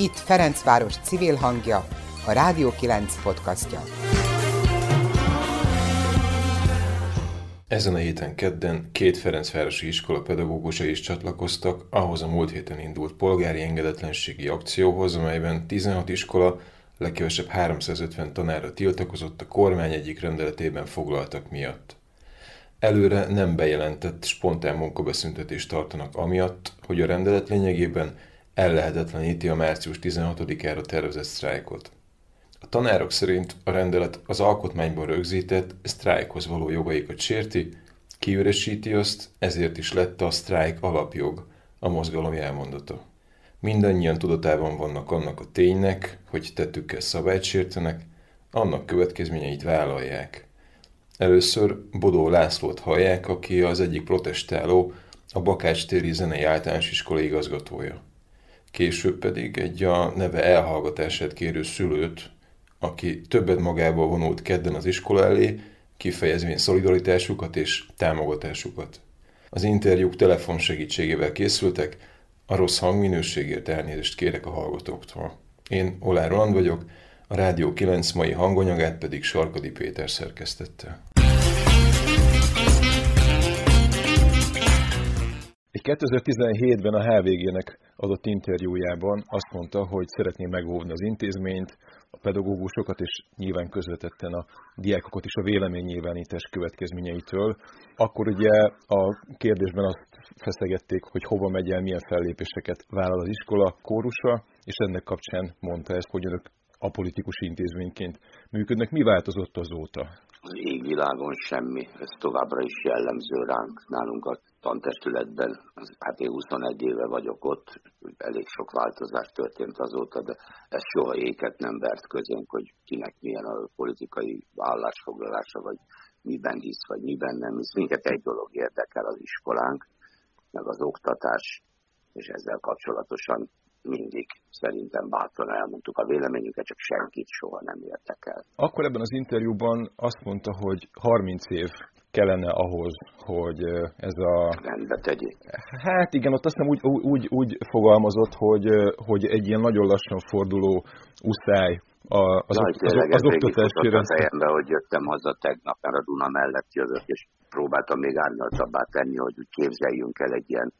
Itt Ferencváros civil hangja, a Rádió 9 podcastja. Ezen a héten kedden két Ferencvárosi iskola pedagógusai is csatlakoztak ahhoz a múlt héten indult polgári engedetlenségi akcióhoz, amelyben 16 iskola legkevesebb 350 tanára tiltakozott a kormány egyik rendeletében foglaltak miatt. Előre nem bejelentett spontán munkabeszüntetést tartanak amiatt, hogy a rendelet lényegében ellehetetleníti a március 16-ára tervezett sztrájkot. A tanárok szerint a rendelet az alkotmányban rögzített sztrájkhoz való jogaikat sérti, kiüresíti azt, ezért is lett a sztrájk alapjog, a mozgalom elmondata. Mindannyian tudatában vannak annak a ténynek, hogy tettükkel szabályt sértenek, annak következményeit vállalják. Először Bodó Lászlót hallják, aki az egyik protestáló, a Bakács téri zenei általános iskola igazgatója. Később pedig egy a neve elhallgatását kérő szülőt, aki többet magából vonult kedden az iskola elé, kifejezvén szolidaritásukat és támogatásukat. Az interjúk telefon segítségével készültek, a rossz hangminőségért elnézést kérek a hallgatóktól. Én Olár Roland vagyok, a Rádió 9 mai hanganyagát pedig Sarkadi Péter szerkesztette. Egy 2017-ben a HVG-nek adott interjújában azt mondta, hogy szeretné megóvni az intézményt, a pedagógusokat, és nyilván közvetetten a diákokat is a véleménynyilvánítás következményeitől. Akkor ugye a kérdésben azt feszegették, hogy hova megy el, milyen fellépéseket vállal az iskola kórusa, és ennek kapcsán mondta ezt, hogy önök apolitikus intézményként működnek. Mi változott azóta? Az égvilágon semmi, ez továbbra is jellemző ránk. Nálunk a tantestületben, hát én 21 éve vagyok ott, elég sok változás történt azóta, de ez soha éket nem vert közénk, hogy kinek milyen a politikai állásfoglalása, vagy miben hisz, vagy miben nem hisz. Minket egy dolog érdekel az iskolánk, meg az oktatás, és ezzel kapcsolatosan mindig szerintem bátran elmondtuk a véleményünket, csak senkit soha nem értek el. Akkor ebben az interjúban azt mondta, hogy 30 év kellene ahhoz, hogy ez a... Rendbe tegyék. Hát igen, ott azt hiszem úgy, úgy, úgy fogalmazott, hogy, hogy egy ilyen nagyon lassan forduló uszály a, az, Jaj, az, az, az oktatási rendszer. hogy jöttem haza tegnap, mert a Duna mellett jövök, és próbáltam még árnyaltabbá tenni, hogy úgy képzeljünk el egy ilyen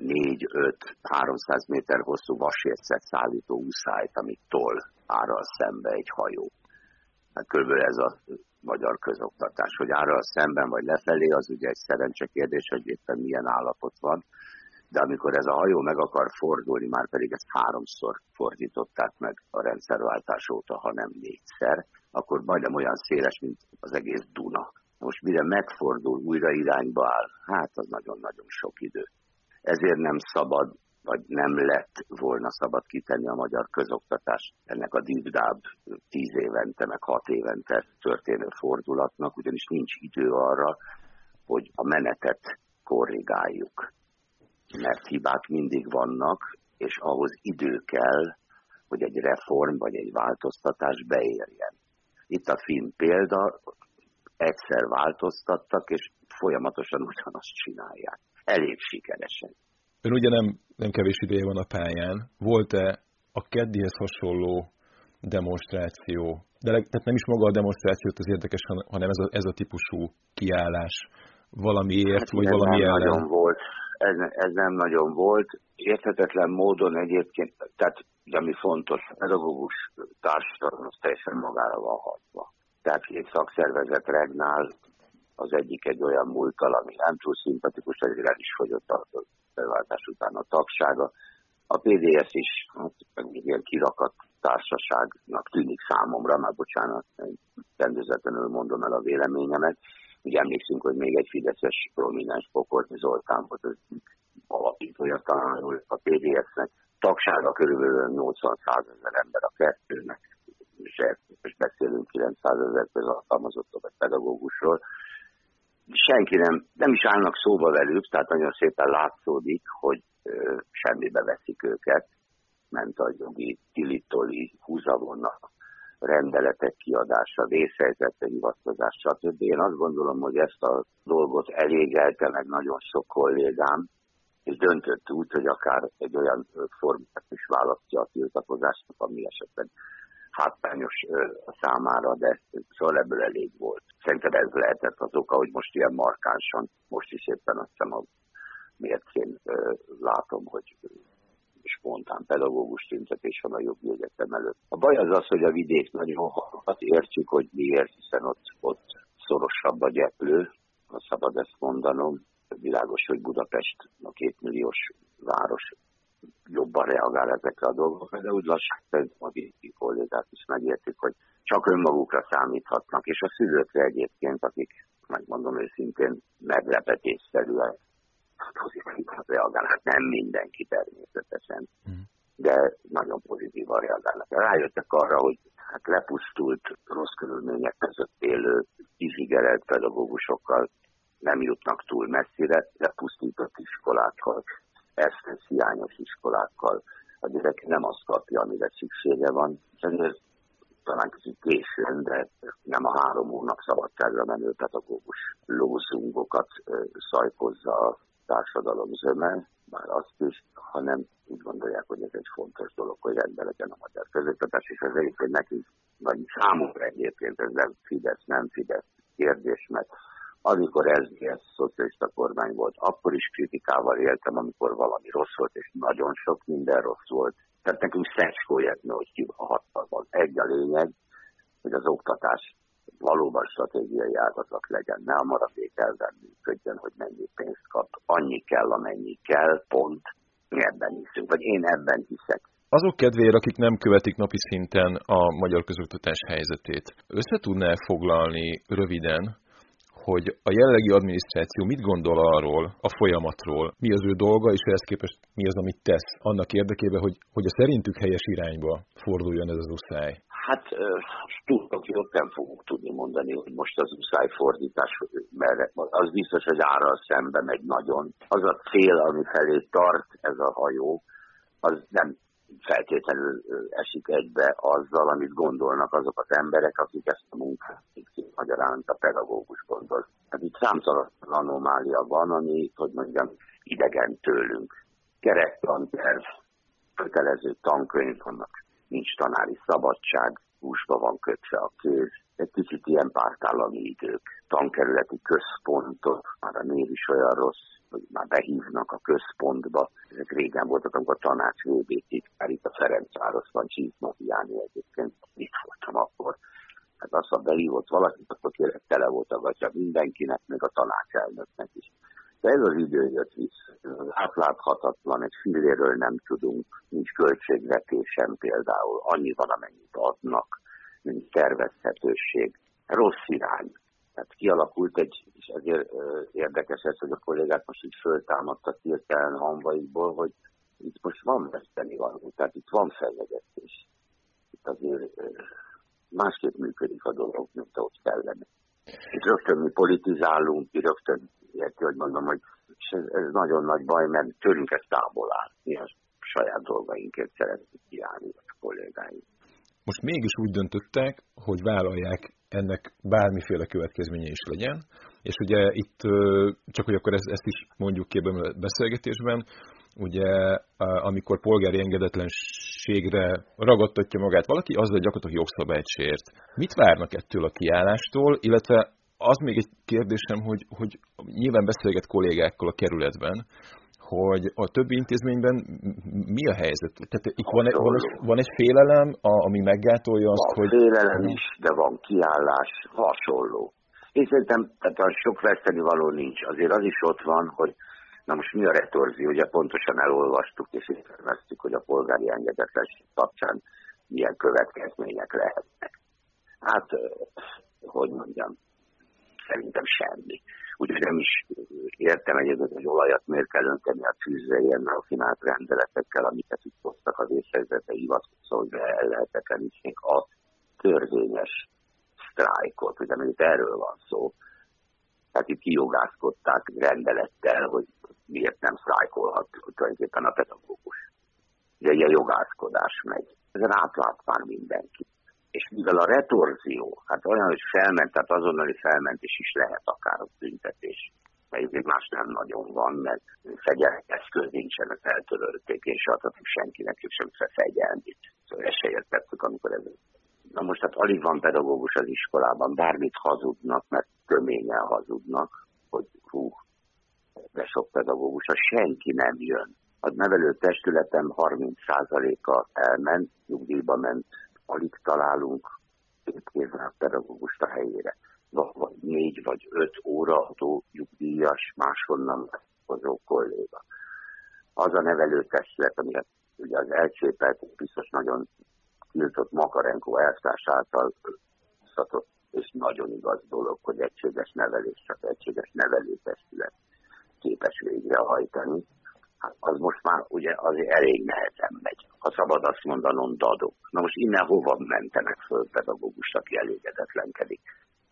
4-5-300 méter hosszú vasércet szállító úszájt, amit toll árral szembe egy hajó. Hát körülbelül ez a magyar közoktatás, hogy árral szemben vagy lefelé, az ugye egy szerencse kérdés, hogy éppen milyen állapot van. De amikor ez a hajó meg akar fordulni, már pedig ezt háromszor fordították meg a rendszerváltás óta, ha nem négyszer, akkor majdnem olyan széles, mint az egész Duna. Most mire megfordul, újra irányba áll, hát az nagyon-nagyon sok idő ezért nem szabad, vagy nem lett volna szabad kitenni a magyar közoktatás ennek a divdább tíz évente, meg hat évente történő fordulatnak, ugyanis nincs idő arra, hogy a menetet korrigáljuk. Mert hibák mindig vannak, és ahhoz idő kell, hogy egy reform vagy egy változtatás beérjen. Itt a finn példa, egyszer változtattak, és folyamatosan ugyanazt csinálják elég sikeresen. Ön ugye nem, nem kevés ideje van a pályán. Volt-e a keddihez hasonló demonstráció, de tehát nem is maga a demonstrációt az érdekes, hanem ez a, ez a típusú kiállás valamiért, hát vagy valami nem ellen. Nagyon volt. Ez, ez nem nagyon volt. Érthetetlen módon egyébként, tehát ami fontos, pedagógus társadalom az teljesen magára van hagyva. Tehát két szakszervezet regnál, az egyik egy olyan múltal, ami nem túl szimpatikus, ezért el is fogyott a felváltás után a tagsága. A PDS is hát, egy ilyen kirakat társaságnak tűnik számomra, már bocsánat, rendőzetlenül mondom el a véleményemet. Ugye emlékszünk, hogy még egy fideszes prominens Pokorni Zoltán volt az alapítója talán a PDS-nek. Tagsága körülbelül 80-100 ezer ember a kettőnek, és beszélünk 900 ezer közalkalmazottok vagy pedagógusról senki nem, nem is állnak szóba velük, tehát nagyon szépen látszódik, hogy ö, semmibe veszik őket, ment a jogi tilitoli húzavonna rendeletek kiadása, vészhelyzetre hivatkozás, stb. Én azt gondolom, hogy ezt a dolgot elégelte meg nagyon sok kollégám, és döntött úgy, hogy akár egy olyan formát is választja a tiltakozásnak, ami esetleg hátrányos számára, de szóval ebből elég volt. Szerintem ez lehetett az oka, hogy most ilyen markánsan, most is éppen azt hiszem a mércén látom, hogy spontán pedagógus tüntetés van a jogi egyetem előtt. A baj az az, hogy a vidék nagyon hallgat, értjük, hogy miért, hiszen ott, ott szorosabb a gyeplő, ha szabad ezt mondanom. Világos, hogy Budapest a kétmilliós város jobban reagál ezekre a dolgokra, de úgy lassan a vidéki kollégák is megértik, hogy csak önmagukra számíthatnak, és a szülőkre egyébként, akik megmondom őszintén meglepetésszerűen pozitívan reagálnak. Nem mindenki természetesen, mm. de nagyon pozitívan reagálnak. Rájöttek arra, hogy hát lepusztult, rossz körülmények között élő, kizigerelt pedagógusokkal nem jutnak túl messzire, lepusztított iskolákkal, eszköz hiányos iskolákkal. A gyerek nem azt kapja, amire szüksége van. Ezért talán kicsit későn, de nem a három hónap szabadságra menő pedagógus lózungokat szajkozza a társadalom zöme, már azt is, hanem úgy gondolják, hogy ez egy fontos dolog, hogy rendben legyen a magyar közöktatás, és ez egyébként nekünk, vagy számunkra egyébként ez nem Fidesz, nem Fidesz kérdés, mert amikor ez ez szocialista kormány volt, akkor is kritikával éltem, amikor valami rossz volt, és nagyon sok minden rossz volt. Tehát nekünk szecskójátna, hogy ki a hatalmat. Egy a lényeg, hogy az oktatás valóban stratégiai ágazat legyen, ne a maradék elven működjön, hogy mennyi pénzt kap. Annyi kell, amennyi kell, pont. Mi ebben hiszünk, vagy én ebben hiszek. Azok kedvéért, akik nem követik napi szinten a magyar közoktatás helyzetét, össze tudná foglalni röviden, hogy a jellegi adminisztráció mit gondol arról, a folyamatról, mi az ő dolga, és ehhez képest mi az, amit tesz annak érdekében, hogy, hogy a szerintük helyes irányba forduljon ez az uszály. Hát tudok, jót nem fogunk tudni mondani, hogy most az uszály fordítás, mert az biztos, hogy ára szembe megy nagyon. Az a cél, ami felé tart ez a hajó, az nem feltétlenül esik egybe azzal, amit gondolnak azok az emberek, akik ezt a munkát végzik, magyarán a pedagógus gondol. Hát itt számtalan anomália van, ami, hogy mondjam, idegen tőlünk. Kerektanterv, kötelező tankönyv vannak, nincs tanári szabadság, húsba van kötve a kéz, egy kicsit ilyen pártállami idők, tankerületi központok, már a név is olyan rossz, hogy már behívnak a központba. Ezek régen voltak, amikor a tanács VB titkár itt a Ferencvárosban, Csíkmafiáni egyébként, itt voltam akkor. Hát azt, ha belívott valakit, akkor kérlek tele volt a gatya mindenkinek, még a tanácselnöknek is. De ez az idő jött vissza. Átláthatatlan, egy filléről nem tudunk, nincs költségvetésem például, annyi van, amennyit adnak, nincs tervezhetőség, rossz irány. Tehát kialakult egy, és ezért érdekes ez, hogy a kollégák most így föltámadtak hirtelen hamvaikból, hogy itt most van veszteni valami, tehát itt van fenyegetés. Itt azért másképp működik a dolog, mint ahogy kellene. Itt rögtön mi politizálunk, itt rögtön érti, hogy mondom, hogy ez nagyon nagy baj, mert tőlünk ez távol áll. Mi a saját dolgainkért szeretnénk kiállni a kollégáink. Most mégis úgy döntöttek, hogy vállalják ennek bármiféle következménye is legyen, és ugye itt, csak hogy akkor ezt, is mondjuk ki a beszélgetésben, ugye amikor polgári engedetlenségre ragadtatja magát valaki, azzal gyakorlatilag jogszabályt sért. Mit várnak ettől a kiállástól, illetve az még egy kérdésem, hogy, hogy nyilván beszélget kollégákkal a kerületben, hogy a többi intézményben mi a helyzet? Tehát itt van, egy, van, van egy félelem, ami meggátolja azt, van hogy... félelem is, de van kiállás, hasonló. Én szerintem tehát a sok veszteni való nincs. Azért az is ott van, hogy na most mi a retorzió, ugye pontosan elolvastuk és értelmeztük, hogy a polgári engedetlenség kapcsán milyen következmények lehetnek. Hát, hogy mondjam, szerintem semmi. Úgyhogy nem is értem egyébként, hogy olajat miért kell önteni a tűzre ilyen rafinált rendeletekkel, amiket itt hoztak az észhelyzete hivatkozó, hogy el lehetetlenítség a törvényes sztrájkot, ugye mert itt erről van szó. Tehát itt kijogászkodták rendelettel, hogy miért nem sztrájkolhat tulajdonképpen a pedagógus. Ugye ilyen jogászkodás megy. Ezen átlát már mindenki és mivel a retorzió, hát olyan, hogy felment, tehát azonnali felmentés is lehet akár a büntetés. Egyébként más nem nagyon van, mert fegyelmi eszköz nincsen, eltörölték, és adhatok senkinek sem fegyelmit. Szóval ezt se értettük, amikor ez Na most hát alig van pedagógus az iskolában, bármit hazudnak, mert töményen hazudnak, hogy hú, de sok pedagógus, ha senki nem jön. A nevelő testületem 30%-a elment, nyugdíjba ment, alig találunk két a pedagógust a helyére. Vagy négy vagy öt óraadó nyugdíjas máshonnan hozó kolléga. Az a nevelő testület, ami ugye az elcsépelt, biztos nagyon tiltott Makarenko elvtárs által szatott, és nagyon igaz dolog, hogy egységes nevelés, csak egységes nevelőtestület képes végrehajtani. Hát az most már ugye azért elég nehezen megy. Ha szabad azt mondanom, dadok. Na most innen hova mentenek föl pedagógus, aki elégedetlenkedik?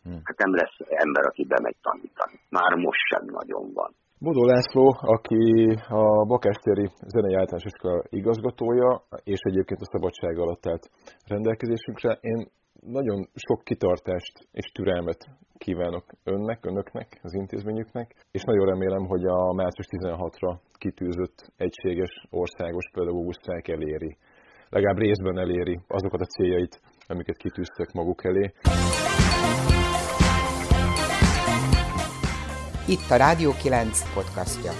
Hmm. Hát nem lesz ember, aki bemegy tanítani. Már most sem nagyon van. Bodó László, aki a Bakástéri Zenei Általános Iskola igazgatója, és egyébként a szabadság alatt állt rendelkezésünkre. Én nagyon sok kitartást és türelmet kívánok önnek, önöknek, az intézményüknek, és nagyon remélem, hogy a március 16-ra kitűzött egységes országos pedagógus sztrájk eléri, legalább részben eléri azokat a céljait, amiket kitűztek maguk elé. Itt a Rádió 9 podcastja.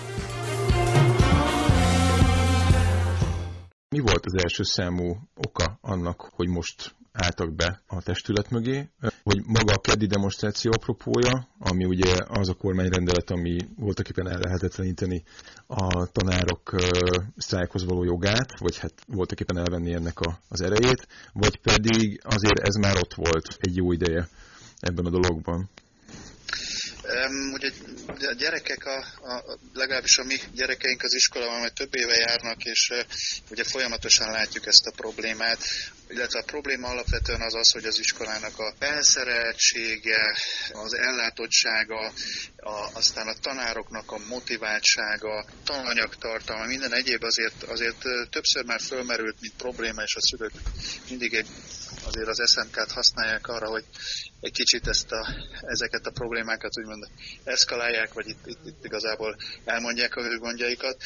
Mi volt az első számú oka annak, hogy most álltak be a testület mögé, hogy maga a keddi demonstráció apropója, ami ugye az a kormányrendelet, ami voltak éppen el lehetetleníteni a tanárok sztrájkhoz való jogát, vagy hát voltak éppen elvenni ennek a, az erejét, vagy pedig azért ez már ott volt egy jó ideje ebben a dologban. Ugye a gyerekek, a, a, legalábbis a mi gyerekeink az iskolában már több éve járnak, és ugye folyamatosan látjuk ezt a problémát, illetve a probléma alapvetően az az, hogy az iskolának a felszereltsége, az ellátottsága, a, aztán a tanároknak a motiváltsága, tananyagtartalma, minden egyéb azért, azért többször már fölmerült, mint probléma, és a szülők mindig egy, azért az SMK-t használják arra, hogy egy kicsit ezt a, ezeket a problémákat úgymond eszkalálják, vagy itt, itt, itt igazából elmondják a ő gondjaikat.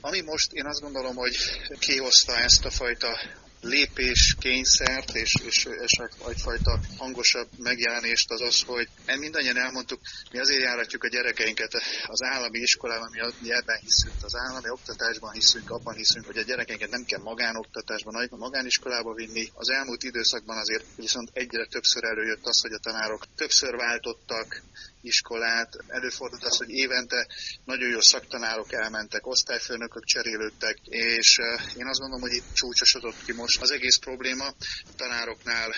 Ami most én azt gondolom, hogy kihozta ezt a fajta lépés kényszert és, és, és egyfajta hangosabb megjelenést az az, hogy mindannyian elmondtuk, mi azért járatjuk a gyerekeinket az állami iskolában, mi, ebben hiszünk, az állami oktatásban hiszünk, abban hiszünk, hogy a gyerekeinket nem kell magánoktatásban, a magániskolába vinni. Az elmúlt időszakban azért viszont egyre többször előjött az, hogy a tanárok többször váltottak, iskolát. Előfordult az, hogy évente nagyon jó szaktanárok elmentek, osztályfőnökök cserélődtek, és én azt gondolom, hogy itt csúcsosodott ki most az egész probléma. A tanároknál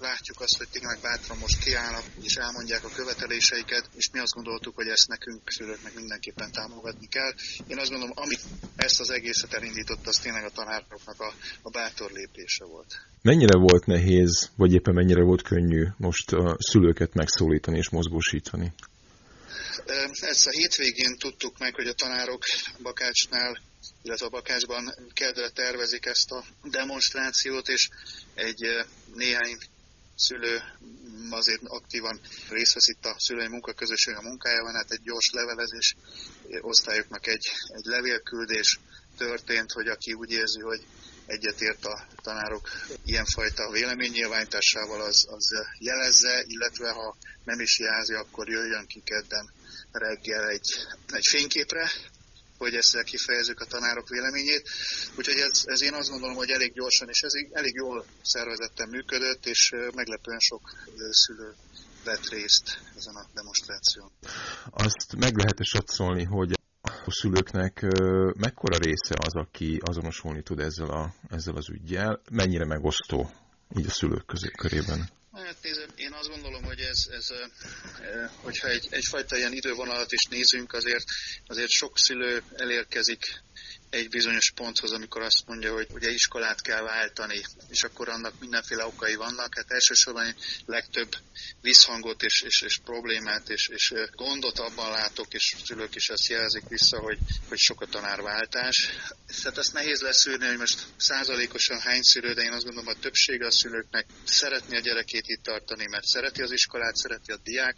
látjuk azt, hogy tényleg bátran most kiállnak, és elmondják a követeléseiket, és mi azt gondoltuk, hogy ezt nekünk szülőknek mindenképpen támogatni kell. Én azt gondolom, ami ezt az egészet elindított, az tényleg a tanároknak a, a bátor lépése volt. Mennyire volt nehéz, vagy éppen mennyire volt könnyű most a szülőket megszólítani és mozgósítani? Ezt a hétvégén tudtuk meg, hogy a tanárok Bakácsnál, illetve a Bakácsban kedve tervezik ezt a demonstrációt, és egy néhány szülő azért aktívan részt vesz itt a szülői munkaközösség a munkájában, hát egy gyors levelezés, osztályoknak egy, egy levélküldés történt, hogy aki úgy érzi, hogy egyetért a tanárok ilyenfajta véleménynyilvánításával, az, az jelezze, illetve ha nem is jelzi, akkor jöjjön ki kedden reggel egy, egy fényképre, hogy ezzel kifejezzük a tanárok véleményét. Úgyhogy ez, ez én azt gondolom, hogy elég gyorsan és ez elég jól szervezetten működött, és meglepően sok szülő vett részt ezen a demonstráción. Azt meg lehet-e satszolni, hogy a szülőknek mekkora része az, aki azonosulni tud ezzel, a, ezzel az ügyjel, mennyire megosztó így a szülők közé, körében? Hát nézd, én azt gondolom, hogy ez, ez hogyha egy, egyfajta ilyen idővonalat is nézünk, azért, azért sok szülő elérkezik egy bizonyos ponthoz, amikor azt mondja, hogy ugye iskolát kell váltani, és akkor annak mindenféle okai vannak. Hát elsősorban legtöbb visszhangot és, és, és problémát és, és gondot abban látok, és szülők is ezt jelzik vissza, hogy, hogy sok a tanárváltás. Tehát ezt nehéz leszűrni, hogy most százalékosan hány szülő, de én azt gondolom, a többsége a szülőknek szeretné a gyerekét itt tartani, mert szereti az iskolát, szereti a diák,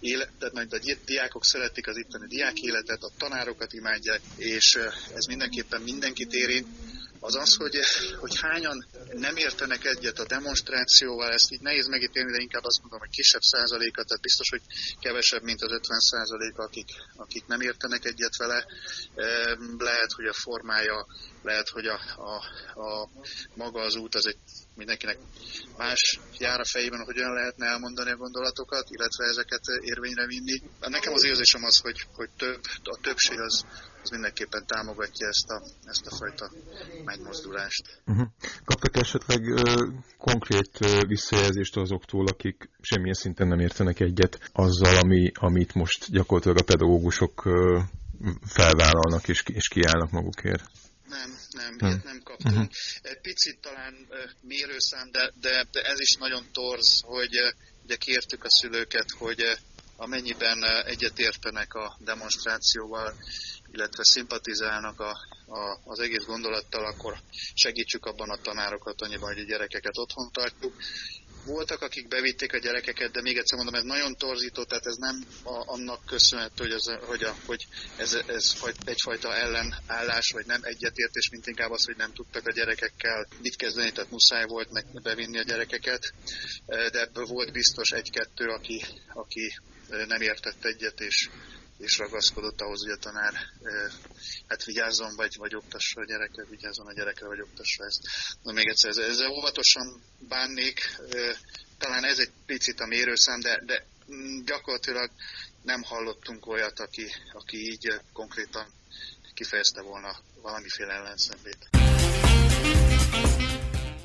életet, majd a diákok szeretik az itteni diák életet, a tanárokat imádják, és ez mindenképpen mindenkit érint, az az, hogy, hogy hányan nem értenek egyet a demonstrációval, ezt így nehéz megítélni, de inkább azt mondom, hogy kisebb százaléka, tehát biztos, hogy kevesebb, mint az 50 százalék, akik, akik nem értenek egyet vele. Lehet, hogy a formája, lehet, hogy a, a, a maga az út az egy mindenkinek más jár a fejében, hogy olyan lehetne elmondani a gondolatokat, illetve ezeket érvényre vinni. Nekem az érzésem az, hogy, hogy több, a többség az, az mindenképpen támogatja ezt a, ezt a fajta megmozdulást. Uh-huh. Kaptak esetleg ö, konkrét ö, visszajelzést azoktól, akik semmilyen szinten nem értenek egyet azzal, ami, amit most gyakorlatilag a pedagógusok ö, felvállalnak és, és kiállnak magukért? Nem, nem, hmm. nem kaptunk. Uh-huh. Egy picit talán mérőszám, de, de, de ez is nagyon torz, hogy ugye kértük a szülőket, hogy amennyiben egyetértenek a demonstrációval, illetve szimpatizálnak a, a, az egész gondolattal, akkor segítsük abban a tanárokat annyiban, hogy a gyerekeket otthon tartjuk. Voltak, akik bevitték a gyerekeket, de még egyszer mondom, ez nagyon torzító, tehát ez nem a, annak köszönhető, hogy, az, hogy, a, hogy ez, ez egyfajta ellenállás, vagy nem egyetértés, mint inkább az, hogy nem tudtak a gyerekekkel mit kezdeni, tehát muszáj volt meg bevinni a gyerekeket, de ebből volt biztos egy-kettő, aki, aki nem értett egyet, és és ragaszkodott ahhoz, hogy a tanár hát vigyázzon, vagy, vagy oktassa a gyerekre, vigyázzon a gyerekre, vagy oktassa ezt. Na még egyszer, ezzel, ezzel óvatosan bánnék, talán ez egy picit a mérőszám, de, de mm, gyakorlatilag nem hallottunk olyat, aki, aki így konkrétan kifejezte volna valamiféle ellenszenvét.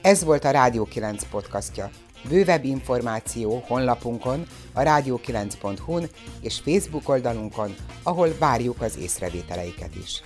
Ez volt a Rádió 9 podcastja. Bővebb információ honlapunkon, a rádió9.hu-n és Facebook oldalunkon, ahol várjuk az észrevételeiket is.